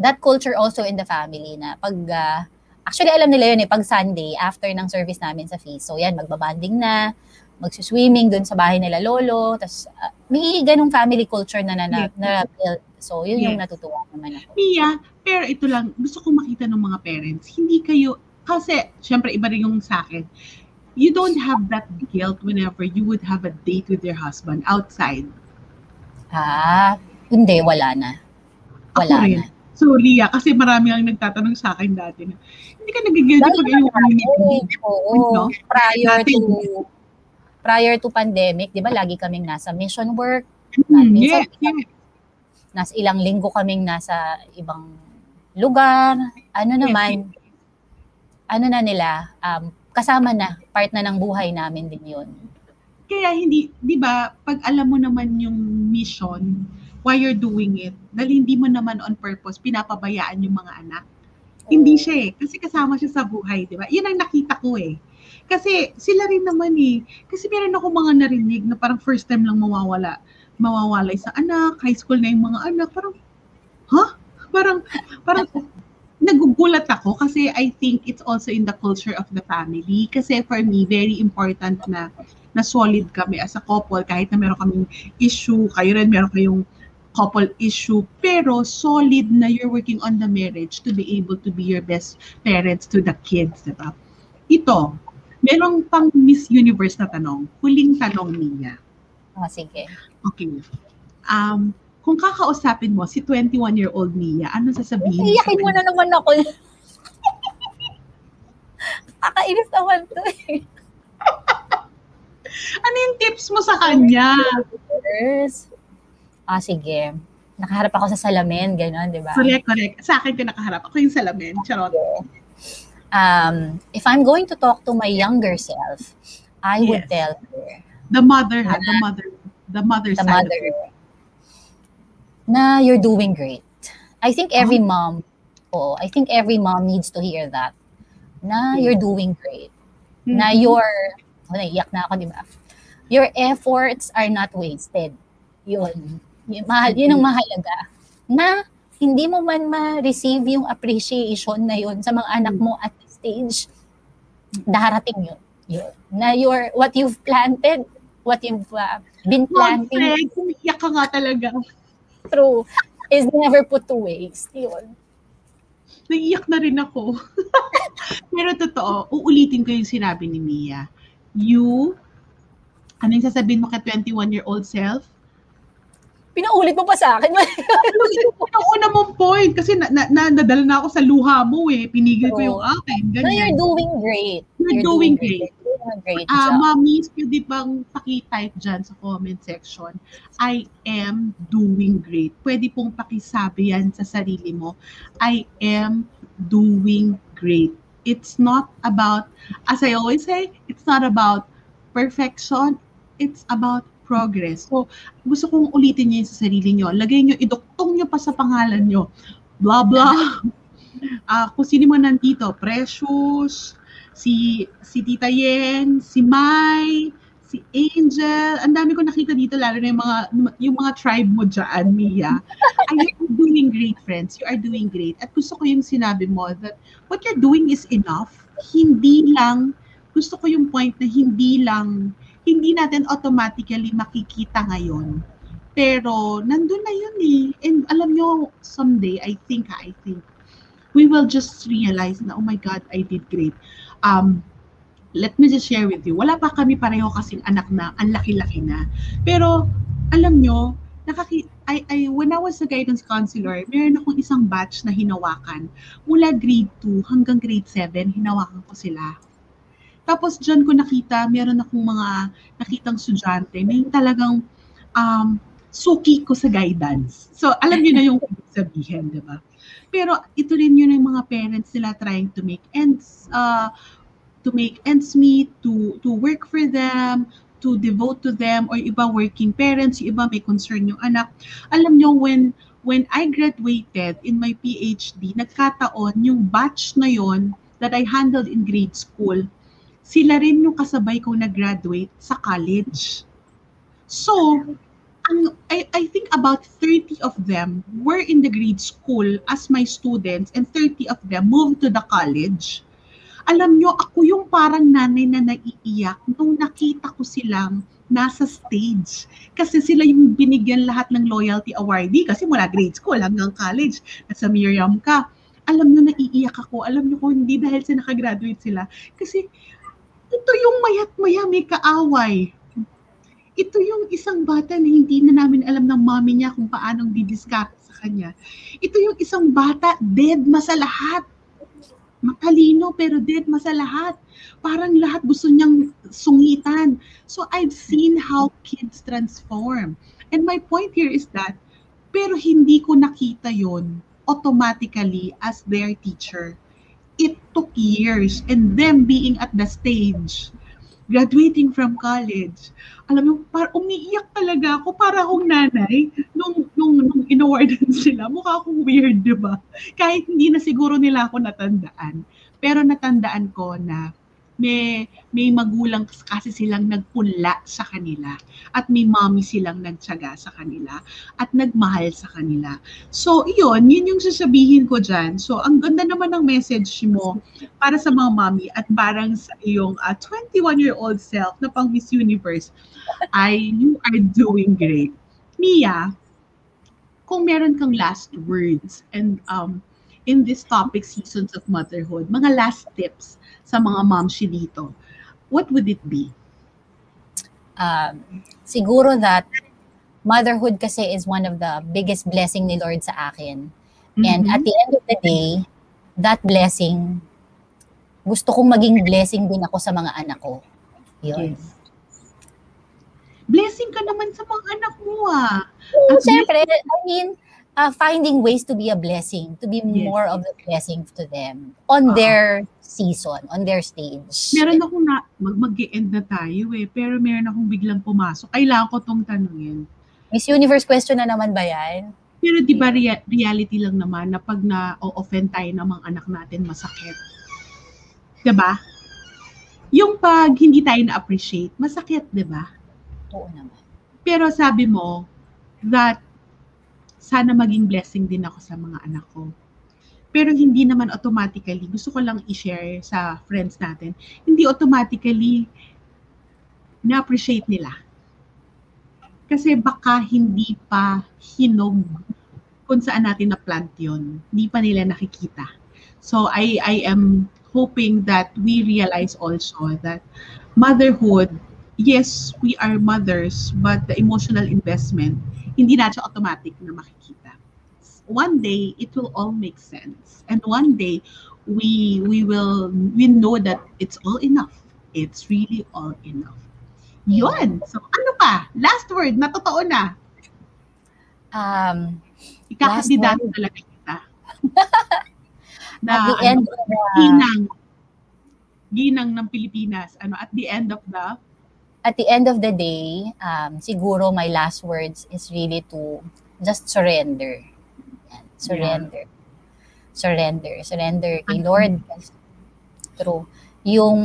that culture also in the family na pag uh, actually alam nila yun eh pag Sunday after ng service namin sa feast. So yan, magbabanding na, magsuswimming dun sa bahay nila lolo, tapos uh, may ganung family culture na na, na, Yes. na build. So yun yung Yes. natutuwa naman ako. Mia, pero ito lang, gusto ko makita ng mga parents. Hindi kayo, kasi syempre iba rin yung sa akin. You don't have that guilt whenever you would have a date with your husband outside. Ah, hindi, wala na. Ako Wala rin. na. So, Lia, kasi marami lang nagtatanong sa akin dati na, hindi ka nagigilty pag meet oo, no? prior Dati- to prior to pandemic, 'di ba, lagi kaming nasa mission work, minsan- yes, yes. nasa ilang linggo kaming nasa ibang lugar. Ano naman, ano na nila, um, kasama na, part na ng buhay namin din 'yun. Kaya hindi, di ba, pag alam mo naman yung mission, why you're doing it, dahil hindi mo naman on purpose, pinapabayaan yung mga anak. Hindi siya eh. Kasi kasama siya sa buhay, di ba? Yun ang nakita ko eh. Kasi sila rin naman eh. Kasi meron ako mga narinig na parang first time lang mawawala. Mawawalay sa anak, high school na yung mga anak. Parang, ha? Parang, parang, nagugulat ako kasi I think it's also in the culture of the family. Kasi for me, very important na na solid kami as a couple kahit na meron kaming issue, kayo rin meron kayong couple issue, pero solid na you're working on the marriage to be able to be your best parents to the kids, di ba? Ito, merong pang Miss Universe na tanong. Huling tanong niya. Oh, sige. Okay. Um, kung kakausapin mo si 21-year-old Mia, ano sasabihin mo? Iyakin mo na naman ako. Kakainis naman to eh. Ano yung tips mo sa kanya? Ah, sige. Nakaharap ako sa salamin, gano'n, di ba? Correct, correct. Sa akin ka nakaharap. Ako yung salamin. Charot. Um, if I'm going to talk to my younger self, I would Yes. tell her, The mother, ha? The mother. The mother the side. mother, na you're doing great. I think every mom, oh, I think every mom needs to hear that. Na you're doing great. Mm-hmm. Na your, oh, naiyak na ako, di ba? Your efforts are not wasted. Yun. Yun, mahal, yun ang mahalaga. Na hindi mo man ma-receive yung appreciation na yun sa mga anak mo at this stage, darating yun. Yun. Na your, what you've planted, what you've uh, been planting. Mag-Fred, umiyak ka nga talaga. True. Is never put to waste. Yun. Naiiyak na rin ako. Pero totoo, uulitin ko yung sinabi ni Mia. You, ano yung sasabihin mo kay 21-year-old self? Pinaulit mo pa sa akin. Ang una mong point, kasi na, na, na, nadala na ako sa luha mo eh. Pinigil ko yung akin. No, you're doing great. You're, you're doing, doing great. great. Doing great uh, mommies, pwede bang pakitype dyan sa comment section, I am doing great. Pwede pong pakisabi yan sa sarili mo, I am doing great. It's not about, as I always say, it's not about perfection, it's about progress. So, gusto kong ulitin niyo sa sarili niyo. Lagay niyo, idoktong niyo pa sa pangalan niyo. Blah, blah. Uh, kung sino man nandito, Precious, si, si Tita Yen, si Mai, si Angel, ang dami ko nakita dito, lalo na yung mga, yung mga tribe mo dyan, Mia. Are you doing great, friends? You are doing great. At gusto ko yung sinabi mo that what you're doing is enough. Hindi lang, gusto ko yung point na hindi lang hindi natin automatically makikita ngayon. Pero nandun na yun eh. And alam nyo, someday, I think, I think, we will just realize na, oh my God, I did great. Um, let me just share with you. Wala pa kami pareho kasing anak na, ang laki-laki na. Pero, alam nyo, nakaki I, I, when I was a guidance counselor, meron akong isang batch na hinawakan. Mula grade 2 hanggang grade 7, hinawakan ko sila tapos dyan ko nakita, meron akong mga nakitang estudyante na yung talagang um, suki ko sa guidance. So, alam niyo na yung sabihin, di ba? Pero ito rin yun yung mga parents nila trying to make ends, uh, to make ends meet, to, to work for them, to devote to them, or iba working parents, yung iba may concern yung anak. Alam niyo, when, when I graduated in my PhD, nagkataon yung batch na yon that I handled in grade school, sila rin yung kasabay kong nag-graduate sa college. So, ang, I, I think about 30 of them were in the grade school as my students and 30 of them moved to the college. Alam nyo, ako yung parang nanay na naiiyak nung nakita ko silang nasa stage. Kasi sila yung binigyan lahat ng loyalty awardee kasi mula grade school hanggang college. At sa Miriam ka, alam nyo, naiiyak ako. Alam nyo ko, hindi dahil sa nakagraduate sila. Kasi ito yung mayat maya may kaaway. Ito yung isang bata na hindi na namin alam ng mami niya kung paano didiskarte sa kanya. Ito yung isang bata, dead ma sa lahat. Matalino pero dead ma sa lahat. Parang lahat gusto niyang sungitan. So I've seen how kids transform. And my point here is that, pero hindi ko nakita yon automatically as their teacher it took years and them being at the stage graduating from college. Alam mo, par umiiyak talaga ako para akong nanay nung, nung, nung inawardan sila. Mukha akong weird, di ba? Kahit hindi na siguro nila ako natandaan. Pero natandaan ko na may, may magulang kasi silang nagpunla sa kanila at may mommy silang nagtsaga sa kanila at nagmahal sa kanila. So, yun, yun yung sasabihin ko dyan. So, ang ganda naman ng message mo para sa mga mommy at parang sa iyong uh, ah, 21-year-old self na pang Miss Universe, ay you are doing great. Mia, kung meron kang last words and um, in this topic, Seasons of Motherhood, mga last tips sa mga momshi dito, what would it be? Um, siguro that motherhood kasi is one of the biggest blessing ni Lord sa akin. Mm-hmm. And at the end of the day, that blessing, gusto kong maging blessing din ako sa mga anak ko. Yun. Yes. Blessing ka naman sa mga anak mo ah. Mm, Siyempre, I mean, uh, finding ways to be a blessing, to be yes. more of a blessing to them on uh-huh. their season, on their stage. Meron akong na, mag, mag-end na tayo eh, pero meron akong biglang pumasok. Kailangan ko tong tanungin. Miss Universe question na naman ba yan? Pero di ba rea- reality lang naman na pag na-offend tayo ng mga anak natin, masakit. Di ba? Yung pag hindi tayo na-appreciate, masakit, di ba? Oo naman. Pero sabi mo that sana maging blessing din ako sa mga anak ko. Pero hindi naman automatically, gusto ko lang i-share sa friends natin, hindi automatically na-appreciate nila. Kasi baka hindi pa hinog kung saan natin na-plant yun. Hindi pa nila nakikita. So I, I am hoping that we realize also that motherhood, yes, we are mothers, but the emotional investment, hindi na siya automatic na makikita. One day, it will all make sense. And one day, we we will we know that it's all enough. It's really all enough. Yun. So, ano pa? Last word, na totoo na. Um, Ikakakandidato talaga kita. na, at the end ano, of the... Ginang. Ginang ng Pilipinas. Ano, at the end of the... At the end of the day, um, siguro my last words is really to just surrender. Yan, surrender. Yeah. Surrender. Surrender kay Lord. True. Yung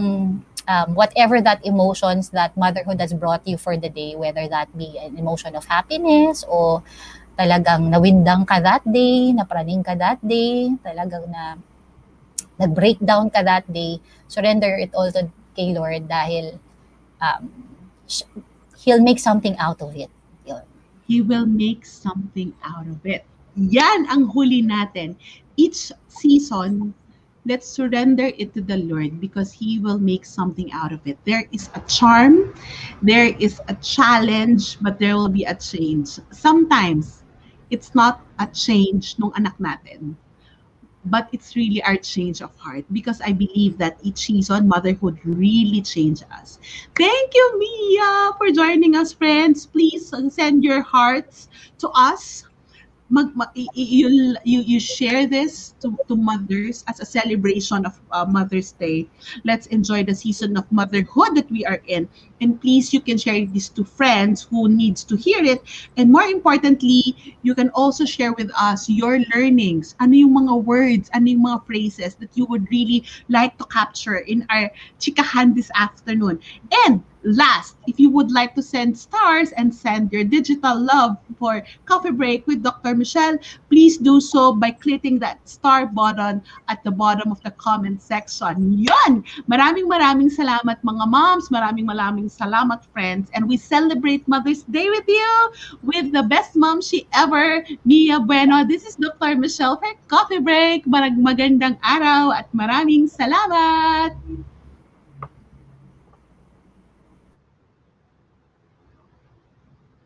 um, whatever that emotions that motherhood has brought you for the day, whether that be an emotion of happiness o talagang nawindang ka that day, napraning ka that day, talagang na nag-breakdown ka that day, surrender it all to kay Lord dahil um, He'll make something out of it. Yun. He will make something out of it. Yan ang huli natin. Each season, let's surrender it to the Lord because He will make something out of it. There is a charm, there is a challenge, but there will be a change. Sometimes, it's not a change nung anak natin, but it's really our change of heart because I believe that each season, motherhood really changed us. Thank you, Mia, for joining us, friends. Please send your hearts to us mag, mag you, you you share this to, to mothers as a celebration of uh, Mother's Day. Let's enjoy the season of motherhood that we are in. And please, you can share this to friends who needs to hear it. And more importantly, you can also share with us your learnings. Ano yung mga words, ano yung mga phrases that you would really like to capture in our chikahan this afternoon. And Last, if you would like to send stars and send your digital love for Coffee Break with Dr. Michelle, please do so by clicking that star button at the bottom of the comment section. Yun! Maraming maraming salamat mga moms, maraming maraming salamat friends, and we celebrate Mother's Day with you with the best mom she ever, Mia Bueno. This is Dr. Michelle for Coffee Break. Marag magandang araw at maraming salamat!